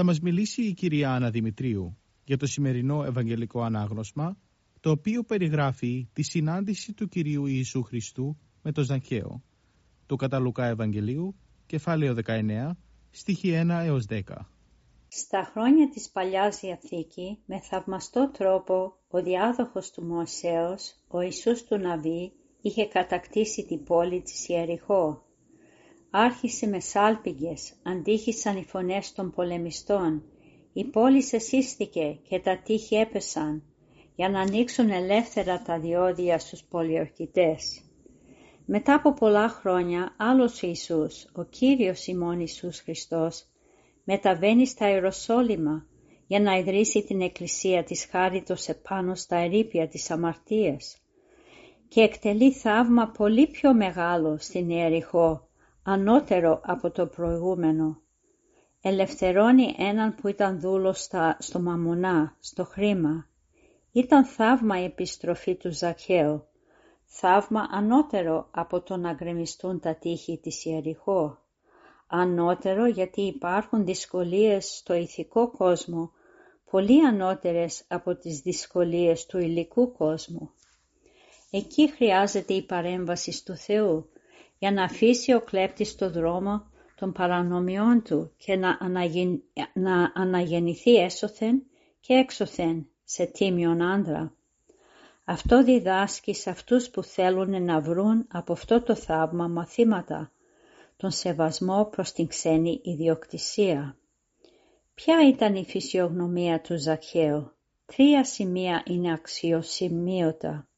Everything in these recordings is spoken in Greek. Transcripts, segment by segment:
Θα μας μιλήσει η κυρία Άννα Δημητρίου για το σημερινό Ευαγγελικό Ανάγνωσμα το οποίο περιγράφει τη συνάντηση του Κυρίου Ιησού Χριστού με τον Ζαχαίο του Καταλουκά Ευαγγελίου, κεφάλαιο 19, στίχη 1 έως 10. Στα χρόνια της Παλιάς Διαθήκη, με θαυμαστό τρόπο, ο διάδοχος του Μωυσέως, ο Ιησούς του Ναβί, είχε κατακτήσει την πόλη της Ιεριχώ. Άρχισε με σάλπιγγες, αντίχησαν οι φωνές των πολεμιστών, η πόλη σεσίστηκε και τα τείχη έπεσαν, για να ανοίξουν ελεύθερα τα διόδια στους πολιορκητές. Μετά από πολλά χρόνια, άλλος Ιησούς, ο Κύριος ημών Ιησούς Χριστός, μεταβαίνει στα Ιεροσόλυμα για να ιδρύσει την Εκκλησία της Χάριτος επάνω στα ερήπια της αμαρτίας και εκτελεί θαύμα πολύ πιο μεγάλο στην Ιεριχώ, ανώτερο από το προηγούμενο. Ελευθερώνει έναν που ήταν δούλος στο μαμουνά, στο χρήμα. Ήταν θαύμα η επιστροφή του Ζαχαίου, θαύμα ανώτερο από το να γκρεμιστούν τα τείχη της Ιεριχώ. Ανώτερο γιατί υπάρχουν δυσκολίες στο ηθικό κόσμο, πολύ ανώτερες από τις δυσκολίες του υλικού κόσμου. Εκεί χρειάζεται η παρέμβαση του Θεού, για να αφήσει ο κλέπτης το δρόμο των παρανομιών του και να, να αναγεννηθεί έσωθεν και έξωθεν σε τίμιον άντρα. Αυτό διδάσκει σε αυτούς που θέλουν να βρουν από αυτό το θαύμα μαθήματα, τον σεβασμό προς την ξένη ιδιοκτησία. Ποια ήταν η φυσιογνωμία του Ζαχαίου; Τρία σημεία είναι αξιοσημείωτα.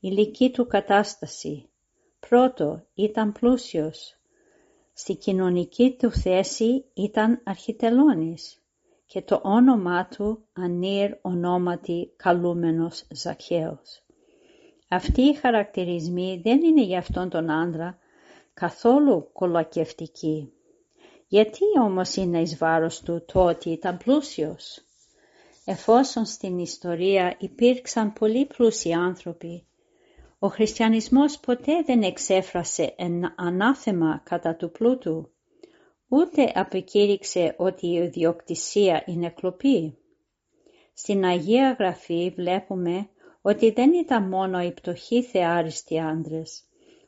Η λική του κατάσταση. Πρώτο, ήταν πλούσιος. Στη κοινωνική του θέση ήταν αρχιτελώνης και το όνομά του ανήρ ονόματι καλούμενος Ζαχαίος. Αυτοί οι χαρακτηρισμοί δεν είναι για αυτόν τον άντρα καθόλου κολακευτικοί. Γιατί όμως είναι εις βάρος του το ότι ήταν πλούσιος; Εφόσον στην ιστορία υπήρξαν πολύ πλούσιοι άνθρωποι, ο χριστιανισμός ποτέ δεν εξέφρασε ένα ανάθεμα κατά του πλούτου ούτε απεκήρυξε ότι η ιδιοκτησία είναι κλοπή. Στην Αγία Γραφή βλέπουμε ότι δεν ήταν μόνο οι πτωχοί θεάριστοι άντρες.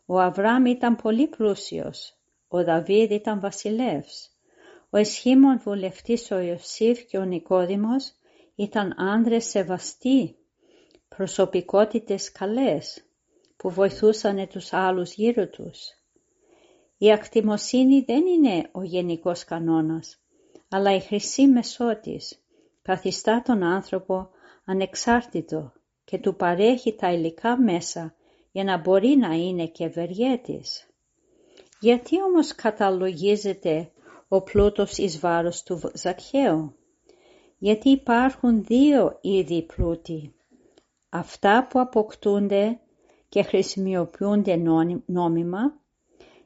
Ο Αβραάμ ήταν πολύ πλούσιος. Ο Δαβίδ ήταν βασιλεύς. Ο εσχήμων βουλευτής ο Ιωσήφ και ο Νικόδημος ήταν άντρες σεβαστοί, προσωπικότητες καλές, που βοηθούσαν τους άλλους γύρω τους. Η ακτιμοσύνη δεν είναι ο γενικός κανόνας, αλλά η χρυσή μεσότης καθιστά τον άνθρωπο ανεξάρτητο και του παρέχει τα υλικά μέσα για να μπορεί να είναι και ευεργέτης. Γιατί όμως καταλογίζεται ο πλούτος εις βάρος του Ζακχαίου. Γιατί υπάρχουν δύο είδη πλούτη. Αυτά που αποκτούνται και χρησιμοποιούνται νόμιμα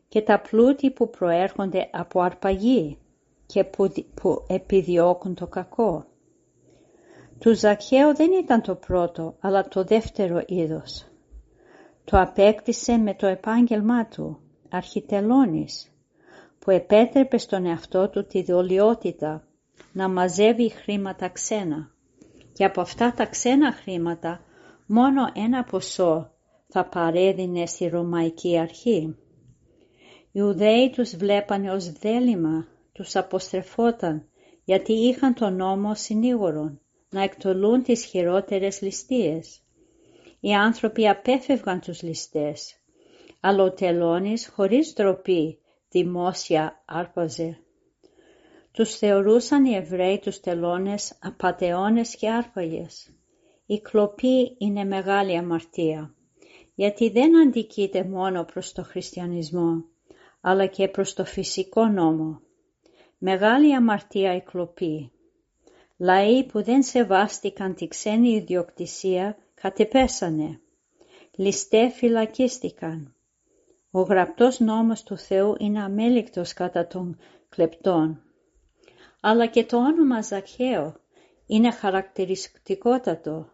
και τα πλούτη που προέρχονται από αρπαγή και που, που επιδιώκουν το κακό. Του Ζακχαίου δεν ήταν το πρώτο, αλλά το δεύτερο είδος. Το απέκτησε με το επάγγελμά του, αρχιτελώνης, που επέτρεπε στον εαυτό του τη δολιότητα να μαζεύει χρήματα ξένα. Και από αυτά τα ξένα χρήματα μόνο ένα ποσό θα παρέδινε στη Ρωμαϊκή Αρχή. Οι Ιουδαίοι τους βλέπανε ως δέλημα, τους αποστρεφόταν, γιατί είχαν τον νόμο συνήγορον, να εκτολούν τις χειρότερες ληστείες. Οι άνθρωποι απέφευγαν τους ληστές, αλλά ο τελώνης χωρίς ντροπή δημόσια άρπαζε. Τους θεωρούσαν οι Εβραίοι τους τελώνες απατεώνες και άρπαγες. Η κλοπή είναι μεγάλη αμαρτία, γιατί δεν αντικείται μόνο προς το χριστιανισμό, αλλά και προς το φυσικό νόμο. Μεγάλη αμαρτία η κλοπή. Λαοί που δεν σεβάστηκαν τη ξένη ιδιοκτησία κατεπέσανε. Ληστέ φυλακίστηκαν. Ο γραπτός νόμος του Θεού είναι αμέλικτος κατά των κλεπτών. Αλλά και το όνομα Ζαχαίο είναι χαρακτηριστικότατο.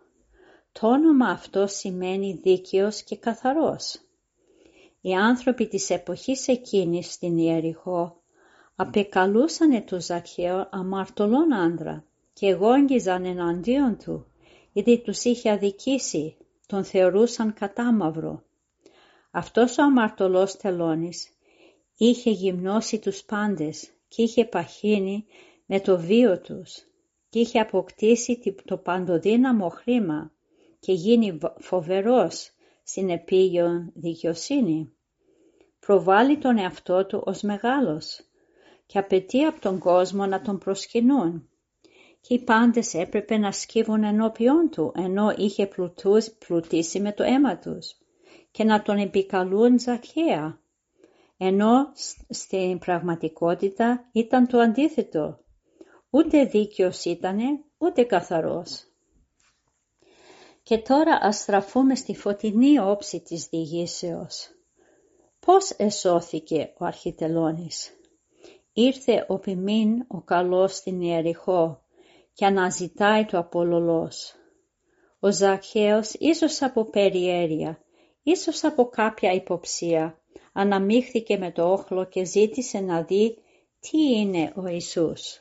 Το όνομα αυτό σημαίνει δίκαιος και καθαρός. Οι άνθρωποι της εποχής εκείνης στην Ιεριχώ απεκαλούσαν το Ζαχαίο αμαρτωλόν άντρα και γόγγιζαν εναντίον του, γιατί τους είχε αδικήσει, τον θεωρούσαν κατάμαυρο. Αυτός ο αμαρτωλός τελώνης είχε γυμνώσει τους πάντες και είχε παχύνει με το βίο τους και είχε αποκτήσει το παντοδύναμο χρήμα και γίνει φοβερός στην επίγειον δικαιοσύνη. Προβάλλει τον εαυτό του ως μεγάλος και απαιτεί από τον κόσμο να τον προσκυνούν. Και οι πάντες έπρεπε να σκύβουν ενώπιον του, ενώ είχε πλουτίσει με το αίμα τους και να τον επικαλούν Ζαχαία, ενώ στην πραγματικότητα ήταν το αντίθετο. Ούτε δίκαιος ήτανε, ούτε καθαρός. Και τώρα ας στραφούμε στη φωτεινή όψη της διηγήσεως. Πώς εσώθηκε ο αρχιτελώνης; Ήρθε ο ποιμήν ο καλός στην Ιεριχώ και αναζητάει το απολολός. Ο Ζαχαίος ίσως από περιέργεια, ίσως από κάποια υποψία, αναμίχθηκε με το όχλο και ζήτησε να δει τι είναι ο Ιησούς.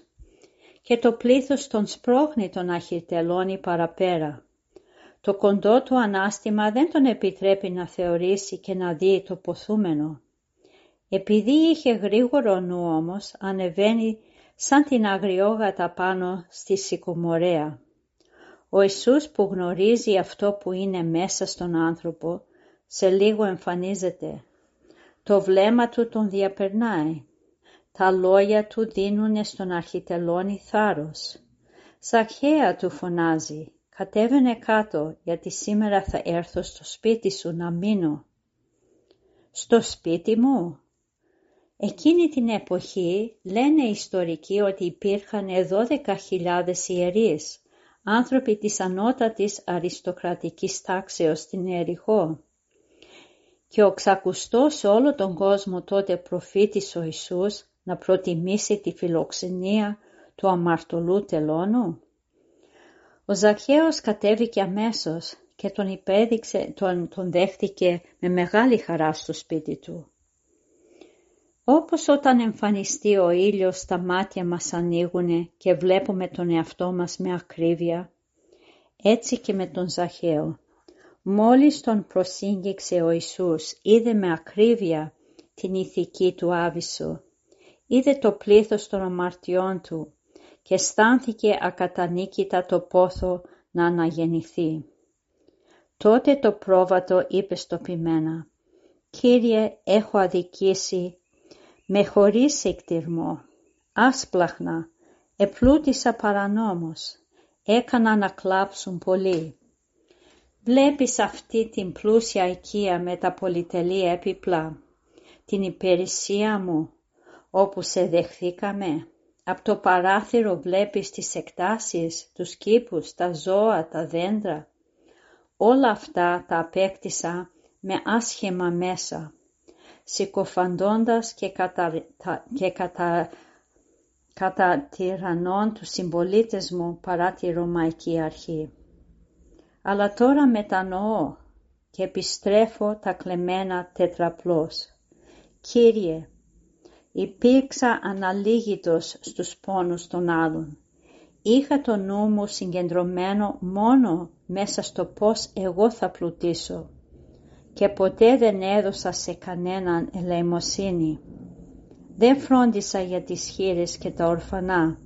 Και το πλήθος τον σπρώχνει τον αρχιτελώνη παραπέρα. Το κοντό του ανάστημα δεν τον επιτρέπει να θεωρήσει και να δει το ποθούμενο. Επειδή είχε γρήγορο νου όμως, ανεβαίνει σαν την αγριόγατα πάνω στη σικομορέα. Ο Ιησούς που γνωρίζει αυτό που είναι μέσα στον άνθρωπο, σε λίγο εμφανίζεται. Το βλέμμα του τον διαπερνάει. Τα λόγια του δίνουν στον αρχιτελώνη θάρρος. Ζαχαία του φωνάζει, κατέβαινε κάτω γιατί σήμερα θα έρθω στο σπίτι σου να μείνω. Στο σπίτι μου; Εκείνη την εποχή λένε οι ιστορικοί ότι υπήρχαν 12.000 ιερείς, άνθρωποι της ανώτατης αριστοκρατικής τάξεως στην Εριχώ. Και ο ξακουστός σε όλο τον κόσμο τότε προφήτης ο Ιησούς να προτιμήσει τη φιλοξενία του αμαρτωλού τελώνου; Ο Ζαχαίος κατέβηκε αμέσως και τον υπέδειξε, τον, τον δέχτηκε με μεγάλη χαρά στο σπίτι του. Όπως όταν εμφανιστεί ο ήλιος τα μάτια μας ανοίγουνε και βλέπουμε τον εαυτό μας με ακρίβεια, έτσι και με τον Ζαχαίο. Μόλις τον προσήγγιξε ο Ιησούς, είδε με ακρίβεια την ηθική του άβυσο, είδε το πλήθος των αμαρτιών του και αισθάνθηκε ακατανίκητα το πόθο να αναγεννηθεί. Τότε το πρόβατο είπε στο πειμένα «Κύριε, έχω αδικήσει με χωρίς εκτιρμό, άσπλαχνα, επλούτησα παρανόμως, έκανα να κλάψουν πολύ. Βλέπεις αυτή την πλούσια οικία με τα πολυτελή έπιπλα, την υπηρεσία μου, όπου σε δεχθήκαμε. Από το παράθυρο βλέπεις τις εκτάσεις, τους κήπους, τα ζώα, τα δέντρα. Όλα αυτά τα απέκτησα με άσχημα μέσα συκοφαντώντας και κατα, και κατα, κατά τυραννών τους συμπολίτες μου παρά τη Ρωμαϊκή Αρχή. Αλλά τώρα μετανοώ και επιστρέφω τα κλεμμένα τετραπλώς. Κύριε, υπήρξα αναλύγητος στους πόνους των άλλων. Είχα το νου μου συγκεντρωμένο μόνο μέσα στο πώς εγώ θα πλουτίσω και ποτέ δεν έδωσα σε κανέναν ελεημοσύνη. Δεν φρόντισα για τις χείρες και τα ορφανά,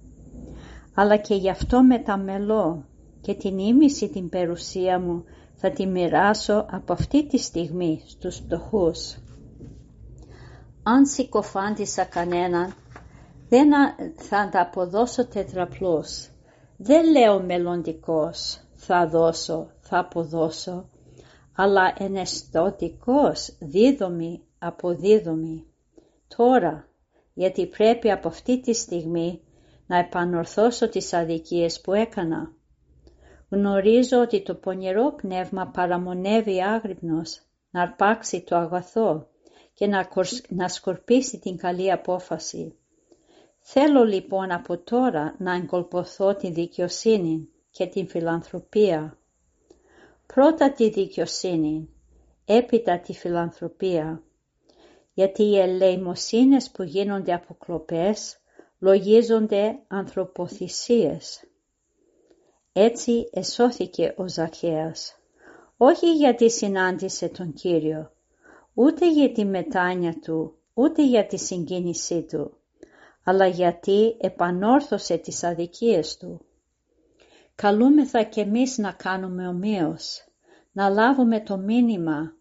αλλά και γι' αυτό μεταμελώ και την ίμιση την περουσία μου θα τη μοιράσω από αυτή τη στιγμή στους πτωχούς. Αν συκοφάντησα κανέναν, δεν θα ανταποδώσω τετραπλούς. Δεν λέω μελλοντικός, θα δώσω, θα αποδώσω, αλλά εναισθωτικός, δίδομη, αποδίδομη. Τώρα, γιατί πρέπει από αυτή τη στιγμή να επανορθώσω τις αδικίες που έκανα. Γνωρίζω ότι το πονηρό πνεύμα παραμονεύει άγρυπνος να αρπάξει το αγαθό και να, να σκορπίσει την καλή απόφαση. Θέλω λοιπόν από τώρα να εγκολποθώ τη δικαιοσύνη και την φιλανθρωπία. Πρώτα τη δικαιοσύνη, έπειτα τη φιλανθρωπία, γιατί οι ελεημοσύνες που γίνονται αποκλοπές λογίζονται ανθρωποθυσίες. Έτσι εσώθηκε ο Ζαχαίας, όχι γιατί συνάντησε τον Κύριο, ούτε για τη μετάνια του, ούτε για τη συγκίνησή του, αλλά γιατί επανόρθωσε τις αδικίες του. Καλούμεθα κι εμείς να κάνουμε ομοίως, να λάβουμε το μήνυμα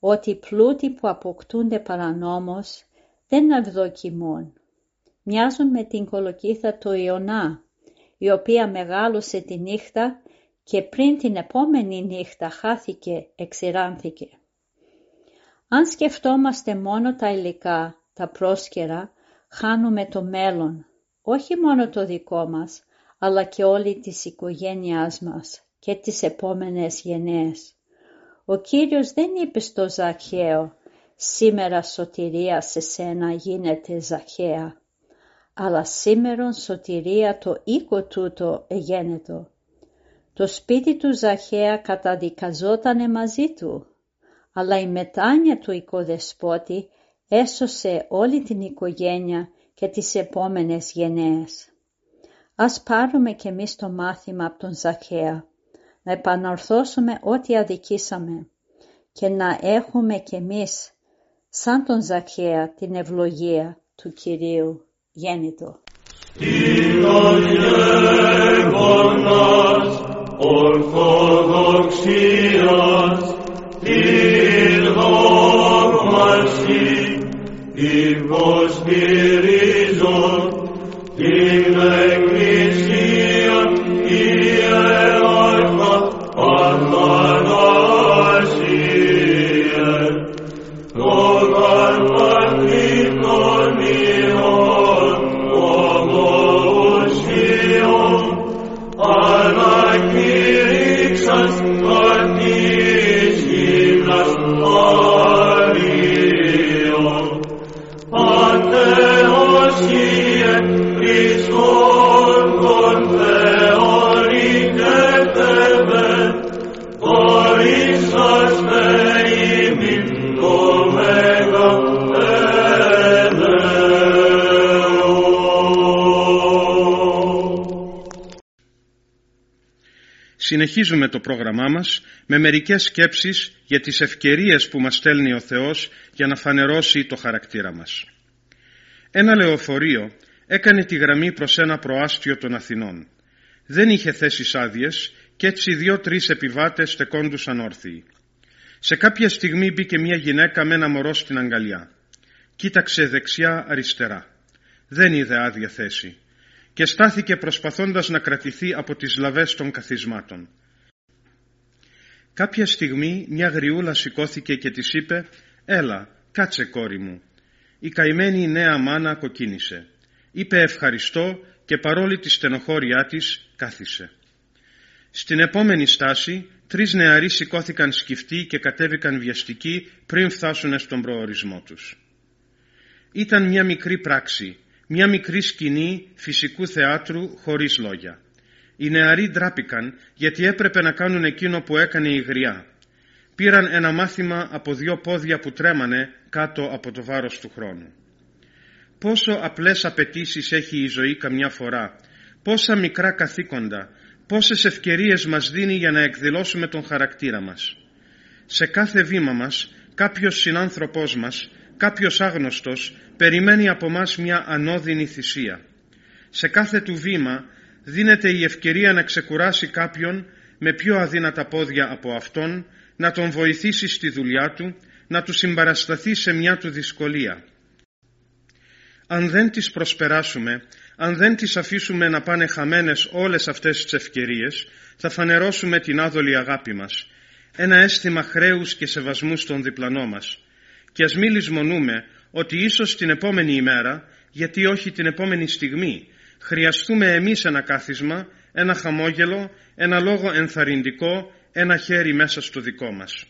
ότι οι πλούτοι που αποκτούνται παρανόμως δεν ευδοκιμούν. Μοιάζουν με την κολοκύθα του Ιωνά, η οποία μεγάλωσε τη νύχτα και πριν την επόμενη νύχτα χάθηκε, εξηράνθηκε. Αν σκεφτόμαστε μόνο τα υλικά, τα πρόσκαιρα, χάνουμε το μέλλον, όχι μόνο το δικό μας, αλλά και όλη της οικογένειάς μας και τις επόμενες γενναίες. Ο Κύριος δεν είπε στο Ζαχαίο «Σήμερα σωτηρία σε σένα γίνεται Ζαχαία», αλλά σήμερον σωτηρία το οίκο τούτο εγένετο. Το σπίτι του Ζαχαία καταδικαζότανε μαζί του, αλλά η μετάνοια του οικοδεσπότη έσωσε όλη την οικογένεια και τις επόμενες γενναίες. Ας πάρουμε κι εμείς το μάθημα από τον Ζαχαία, να επανορθώσουμε ό,τι αδικήσαμε και να έχουμε κι εμείς, σαν τον Ζαχαία, την ευλογία του Κυρίου γέννητο. Ορθοδοξίας, God's me. Συνεχίζουμε το πρόγραμμά μας με μερικές σκέψεις για τις ευκαιρίες που μας στέλνει ο Θεός για να φανερώσει το χαρακτήρα μας. Ένα λεωφορείο έκανε τη γραμμή προς ένα προάστιο των Αθηνών. Δεν είχε θέσεις άδειες και έτσι δύο-τρεις επιβάτες στεκόντουσαν όρθιοι. Σε κάποια στιγμή μπήκε μια γυναίκα με ένα μωρό στην αγκαλιά. Κοίταξε δεξιά αριστερά. Δεν είδε άδεια θέση και στάθηκε προσπαθώντας να κρατηθεί από τις λαβές των καθισμάτων. Κάποια στιγμή μια γριούλα σηκώθηκε και της είπε «Έλα, κάτσε κόρη μου». Η καημένη νέα μάνα κοκκίνησε. Είπε ευχαριστώ και παρόλη τη στενοχώριά της κάθισε. Στην επόμενη στάση τρεις νεαροί σηκώθηκαν σκυφτοί και κατέβηκαν βιαστικοί πριν φτάσουν στον προορισμό τους. Ήταν μια μικρή πράξη, μια μικρή σκηνή φυσικού θεάτρου χωρίς λόγια. Οι νεαροί ντράπηκαν γιατί έπρεπε να κάνουν εκείνο που έκανε η γριά. Πήραν ένα μάθημα από δύο πόδια που τρέμανε κάτω από το βάρος του χρόνου. Πόσο απλές απαιτήσεις έχει η ζωή καμιά φορά, πόσα μικρά καθήκοντα, πόσες ευκαιρίες μας δίνει για να εκδηλώσουμε τον χαρακτήρα μας. Σε κάθε βήμα μας κάποιος συνάνθρωπός μας, κάποιος άγνωστος περιμένει από μας μια ανώδυνη θυσία. Σε κάθε του βήμα δίνεται η ευκαιρία να ξεκουράσει κάποιον με πιο αδύνατα πόδια από αυτόν, να τον βοηθήσει στη δουλειά του, να του συμπαρασταθεί σε μια του δυσκολία. Αν δεν τις προσπεράσουμε, αν δεν τις αφήσουμε να πάνε χαμένες όλες αυτές τις ευκαιρίες, θα φανερώσουμε την άδολη αγάπη μας, ένα αίσθημα χρέους και σεβασμού στον διπλανό μας. Και ας μην λησμονούμε ότι ίσως την επόμενη ημέρα, γιατί όχι την επόμενη στιγμή, χρειαστούμε εμείς ένα κάθισμα, ένα χαμόγελο, ένα λόγο ενθαρρυντικό, ένα χέρι μέσα στο δικό μας.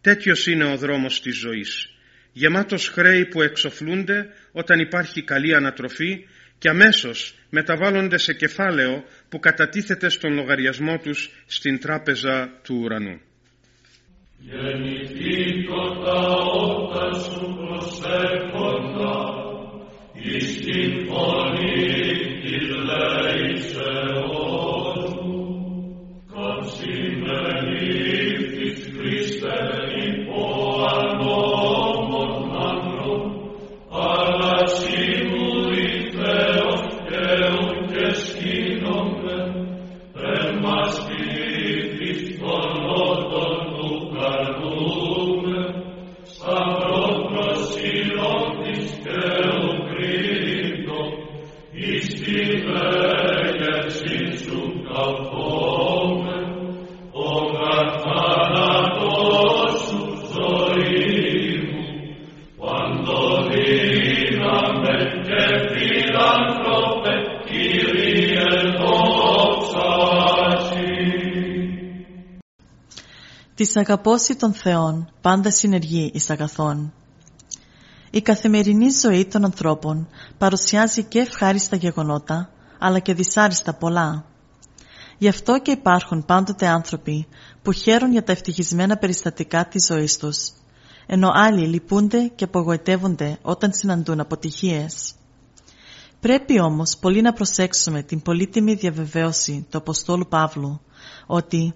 Τέτοιος είναι ο δρόμος της ζωής, γεμάτος χρέη που εξοφλούνται όταν υπάρχει καλή ανατροφή και αμέσως μεταβάλλονται σε κεφάλαιο που κατατίθεται στον λογαριασμό τους στην τράπεζα του ουρανού. Γεννηθήκοντα όταν Της αγαπώση των Θεών πάντα συνεργεί εις αγαθών. Η καθημερινή ζωή των ανθρώπων παρουσιάζει και ευχάριστα γεγονότα, αλλά και δυσάριστα πολλά. Γι' αυτό και υπάρχουν πάντοτε άνθρωποι που χαίρουν για τα ευτυχισμένα περιστατικά της ζωής τους, ενώ άλλοι λυπούνται και απογοητεύονται όταν συναντούν αποτυχίες. Πρέπει όμως πολύ να προσέξουμε την πολύτιμη διαβεβαίωση του Αποστόλου Παύλου ότι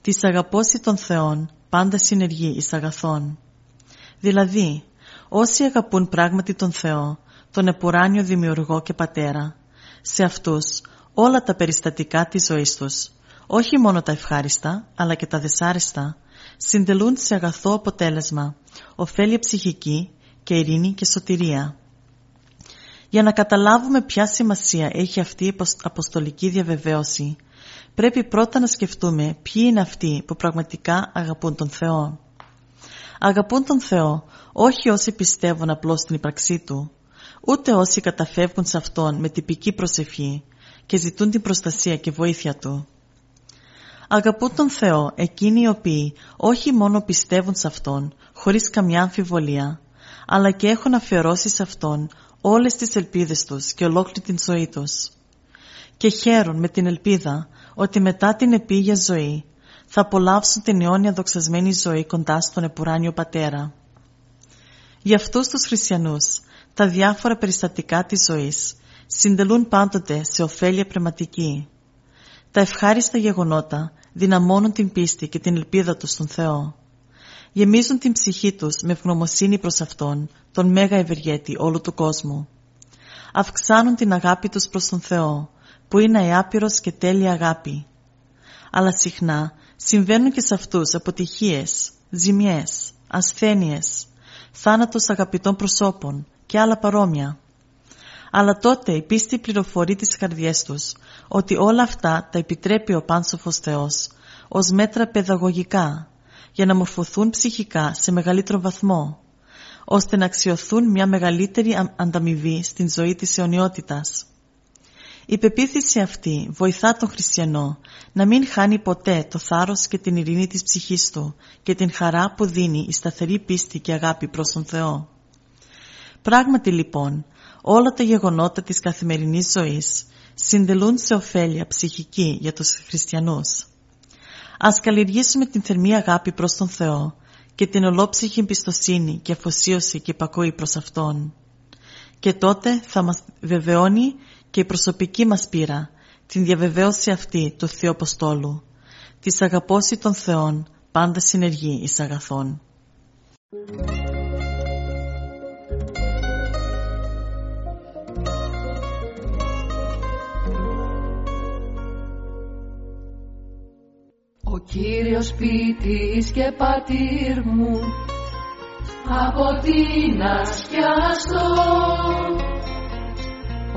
«της αγαπώση των Θεών πάντα συνεργεί εις αγαθών». Δηλαδή, όσοι αγαπούν πράγματι τον Θεό, τον επουράνιο δημιουργό και πατέρα, σε αυτούς όλα τα περιστατικά της ζωής τους, όχι μόνο τα ευχάριστα, αλλά και τα δυσάριστα, συντελούν σε αγαθό αποτέλεσμα, ωφέλεια ψυχική και ειρήνη και σωτηρία. Για να καταλάβουμε ποια σημασία έχει αυτή η αποστολική διαβεβαίωση, πρέπει πρώτα να σκεφτούμε ποιοι είναι αυτοί που πραγματικά αγαπούν τον Θεό. Αγαπούν τον Θεό όχι όσοι πιστεύουν απλώς στην ύπαρξή Του, ούτε όσοι καταφεύγουν σε Αυτόν με τυπική προσευχή και ζητούν την προστασία και βοήθεια Του. Αγαπούν τον Θεό εκείνοι οι οποίοι όχι μόνο πιστεύουν σε Αυτόν χωρίς καμιά αμφιβολία, αλλά και έχουν αφιερώσει σε Αυτόν όλες τις ελπίδες τους και ολόκληρη την ζωή τους. Και χαίρουν με την ελπίδα ότι μετά την επίγεια ζωή θα απολαύσουν την αιώνια δοξασμένη ζωή κοντά στον επουράνιο Πατέρα. Για αυτούς τους χριστιανούς, τα διάφορα περιστατικά της ζωής συντελούν πάντοτε σε ωφέλεια πνευματική. Τα ευχάριστα γεγονότα δυναμώνουν την πίστη και την ελπίδα τους στον Θεό. Γεμίζουν την ψυχή τους με ευγνωμοσύνη προς Αυτόν, τον Μέγα Ευεργέτη όλου του κόσμου. Αυξάνουν την αγάπη τους προς τον Θεό, που είναι αιάπειρος και τέλεια αγάπη. Αλλά συχνά συμβαίνουν και σε αυτούς αποτυχίες, ζημιές, ασθένειες, θάνατος αγαπητών προσώπων και άλλα παρόμοια. Αλλά τότε η πίστη πληροφορεί τις καρδιές τους ότι όλα αυτά τα επιτρέπει ο Πάνσοφος Θεός ως μέτρα παιδαγωγικά για να μορφωθούν ψυχικά σε μεγαλύτερο βαθμό ώστε να αξιοθούν μια μεγαλύτερη ανταμοιβή στην ζωή της αιωνιότητας. Η πεποίθηση αυτή βοηθά τον χριστιανό να μην χάνει ποτέ το θάρρος και την ειρήνη της ψυχής του και την χαρά που δίνει η σταθερή πίστη και αγάπη προς τον Θεό. Πράγματι λοιπόν, όλα τα γεγονότα της καθημερινής ζωής συντελούν σε ωφέλεια ψυχική για τους χριστιανούς. Ας καλλιεργήσουμε την θερμή αγάπη προς τον Θεό και την ολόψυχη εμπιστοσύνη και αφοσίωση και υπακοή προς Αυτόν. Και τότε θα μας βεβαιώνει και η προσωπική μας πείρα την διαβεβαίωση αυτή του Θεού Αποστόλου, της αγαπώση των Θεών πάντα συνεργεί εις αγαθών. Ο Κύριος ποιητής και πατήρ μου από την ασκιαστό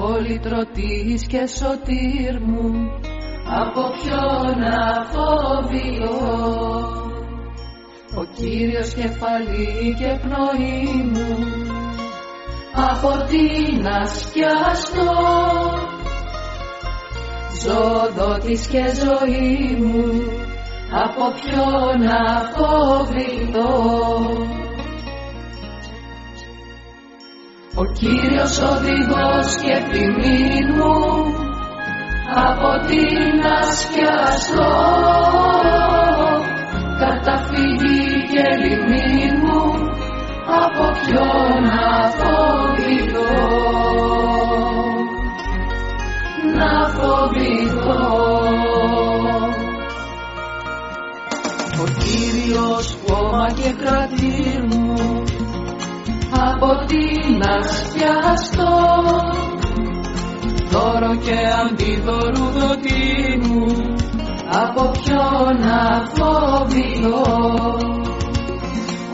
πολυτρωτής και σωτήρ μου από ποιον να φοβηθώ ο Κύριος κεφαλή και πνοή μου από τι να σκιαστώ ζώδοτης και ζωή μου από ποιον να φοβηθώ ο Κύριος οδηγός και τιμή μου από τι να σκιαστώ καταφύγει και λιμή μου να σκιαστώ. Δώρο και αντίδωρου δοτή μου από ποιον να φοβηθώ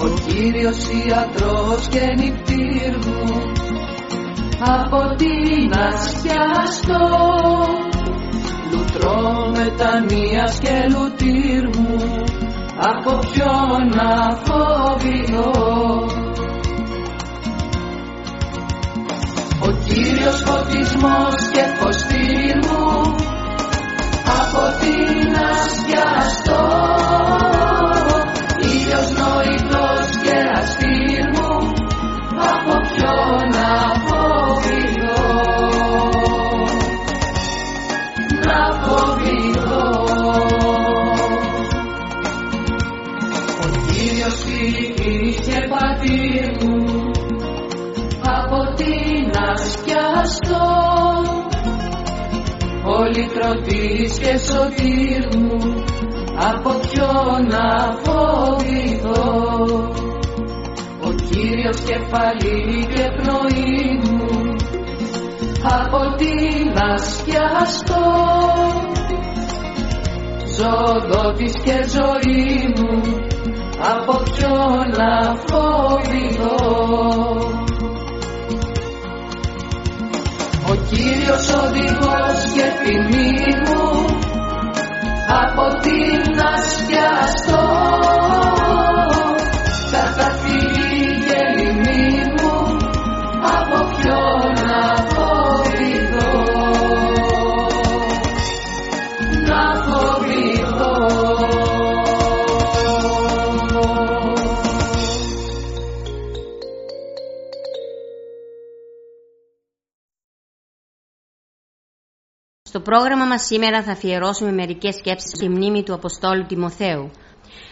ο Κύριος ιατρός και νυχτήρ μου από τι να σκιαστώ. Λουτρό μετανοίας και λουτήρ μου από ποιον να φοβηθώ Κύριος φωτισμός και φωστήρ μου από τι σωτήρ μου από ποιον να φοβηθώ ο Κύριος κεφαλή και πνοή μου από τι να σκιαστώ ζωδότης και ζωή μου από ποιον να φοβηθώ ο Κύριος οδηγός και τιμή μου από τι να πρόγραμμα μας σήμερα θα αφιερώσουμε μερικές σκέψεις στη μνήμη του Αποστόλου Τιμοθέου.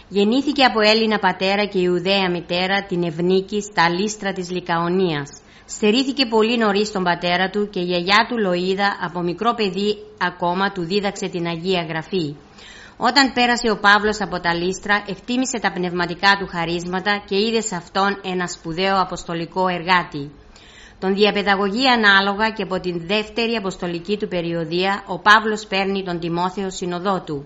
Γεννήθηκε από Έλληνα πατέρα και Ιουδαία μητέρα την Ευνίκη στα λίστρα της Λικαονίας. Στερήθηκε πολύ νωρίς τον πατέρα του και η γιαγιά του Λοΐδα από μικρό παιδί ακόμα του δίδαξε την Αγία Γραφή. Όταν πέρασε ο Παύλος από τα λίστρα, εκτίμησε τα πνευματικά του χαρίσματα και είδε σε αυτόν ένα σπουδαίο αποστολικό εργάτη. Τον διαπαιδαγωγεί ανάλογα και από την δεύτερη αποστολική του περιοδία ο Παύλος παίρνει τον Τιμόθεο συνοδό του.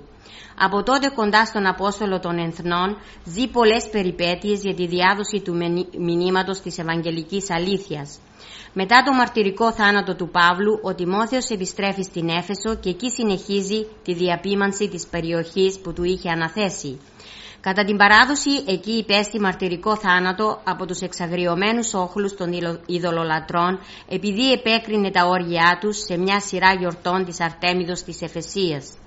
Από τότε κοντά στον Απόστολο των Εθνών ζει πολλές περιπέτειες για τη διάδοση του μηνύματος της Ευαγγελικής Αλήθειας. Μετά το μαρτυρικό θάνατο του Παύλου, ο Τιμόθεος επιστρέφει στην Έφεσο και εκεί συνεχίζει τη διαπίμανση της περιοχής που του είχε αναθέσει. Κατά την παράδοση, εκεί υπέστη μαρτυρικό θάνατο από τους εξαγριωμένους όχλους των ειδωλολατρών επειδή επέκρινε τα όργια τους σε μια σειρά γιορτών της Αρτέμιδος της Εφεσίας.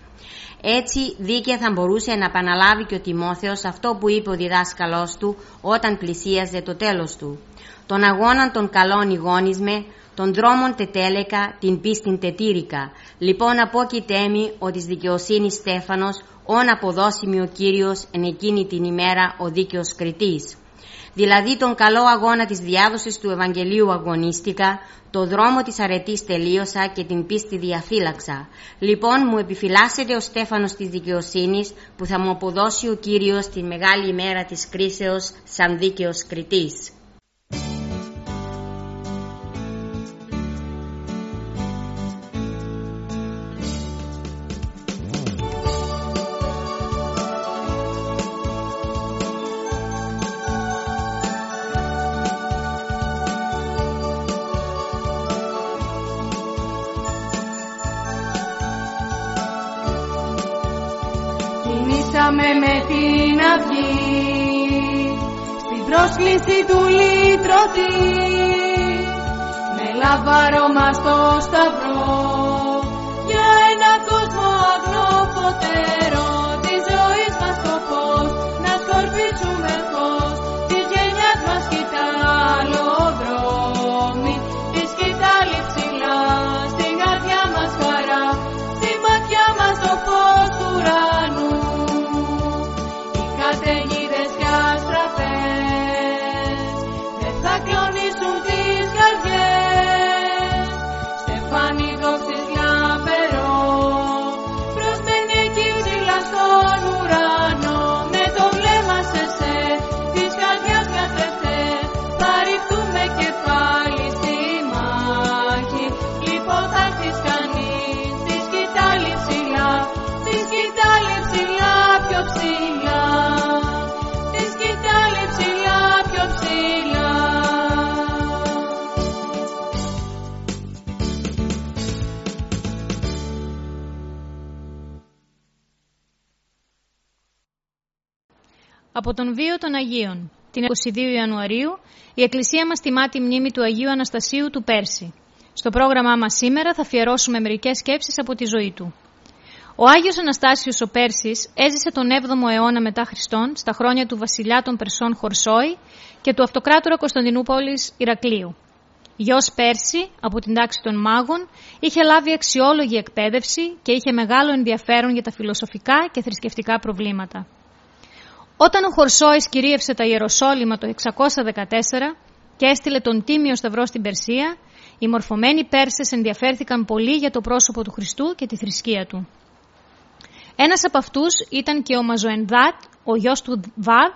Έτσι δίκαια θα μπορούσε να επαναλάβει και ο Τιμόθεος αυτό που είπε ο διδάσκαλός του όταν πλησίαζε το τέλος του. Τον αγώναν των καλών ηγόνισμε, των δρόμων τετέλεκα, την πίστην τετήρικα. Λοιπόν απόκειτέμι ο της δικαιοσύνης Στέφανος, όν αποδώσιμη ο Κύριος εν εκείνη την ημέρα ο δίκαιος κριτής. Δηλαδή τον καλό αγώνα της διάδοσης του Ευαγγελίου αγωνίστηκα, το δρόμο της αρετής τελείωσα και την πίστη διαφύλαξα. Λοιπόν μου επιφυλάσσεται ο Στέφανος της δικαιοσύνης που θα μου αποδώσει ο Κύριος τη μεγάλη ημέρα της κρίσεως σαν δίκαιος κριτής. Λύτρωτη με λαβαρό μας Από τον βίο των Αγίων. Την 22 Ιανουαρίου η Εκκλησία μας τιμά τη μνήμη του Αγίου Αναστασίου του Πέρση. Στο πρόγραμμά μας σήμερα θα αφιερώσουμε μερικές σκέψεις από τη ζωή του. Ο Άγιος Αναστάσιος ο Πέρσης έζησε τον 7ο αιώνα μετά Χριστόν στα χρόνια του βασιλιά των Περσών Χορσόη και του αυτοκράτορα Κωνσταντινούπολης Ηρακλείου. Γιος Πέρση, από την τάξη των μάγων, είχε λάβει αξιόλογη εκπαίδευση και είχε μεγάλο ενδιαφέρον για τα φιλοσοφικά και θρησκευτικά προβλήματα. Όταν ο Χορσόης κυρίευσε τα Ιεροσόλυμα το 614 και έστειλε τον Τίμιο Σταυρό στην Περσία, οι μορφωμένοι Πέρσες ενδιαφέρθηκαν πολύ για το πρόσωπο του Χριστού και τη θρησκεία του. Ένας από αυτούς ήταν και ο Μαζοενδάτ, ο γιος του Βαδ,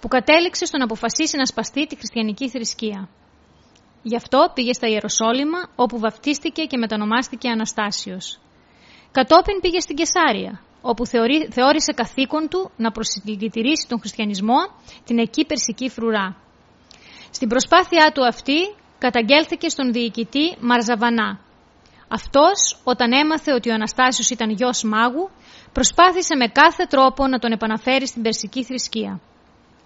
που κατέληξε στο να αποφασίσει να σπαστεί τη χριστιανική θρησκεία. Γι' αυτό πήγε στα Ιεροσόλυμα, όπου βαφτίστηκε και μετανομάστηκε Αναστάσιος. Κατόπιν πήγε στην Κεσάρια, όπου θεωρεί, θεώρησε καθήκον του να προσυλλητηρήσει τον χριστιανισμό την εκεί περσική φρουρά. Στην προσπάθειά του αυτή καταγγέλθηκε στον διοικητή Μαρζαβανά. Αυτός, όταν έμαθε ότι ο Αναστάσιος ήταν γιος μάγου, προσπάθησε με κάθε τρόπο να τον επαναφέρει στην περσική θρησκεία.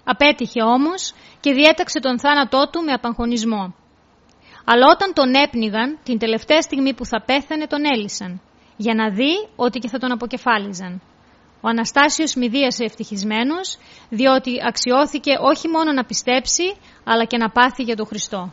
Απέτυχε όμως και διέταξε τον θάνατό του με απαγχωνισμό. Αλλά όταν τον έπνιγαν, την τελευταία στιγμή που θα πέθανε τον έλυσαν, για να δει ότι και θα τον αποκεφάλιζαν. Ο Αναστάσιος μηδίασε ευτυχισμένος, διότι αξιώθηκε όχι μόνο να πιστέψει, αλλά και να πάθει για τον Χριστό.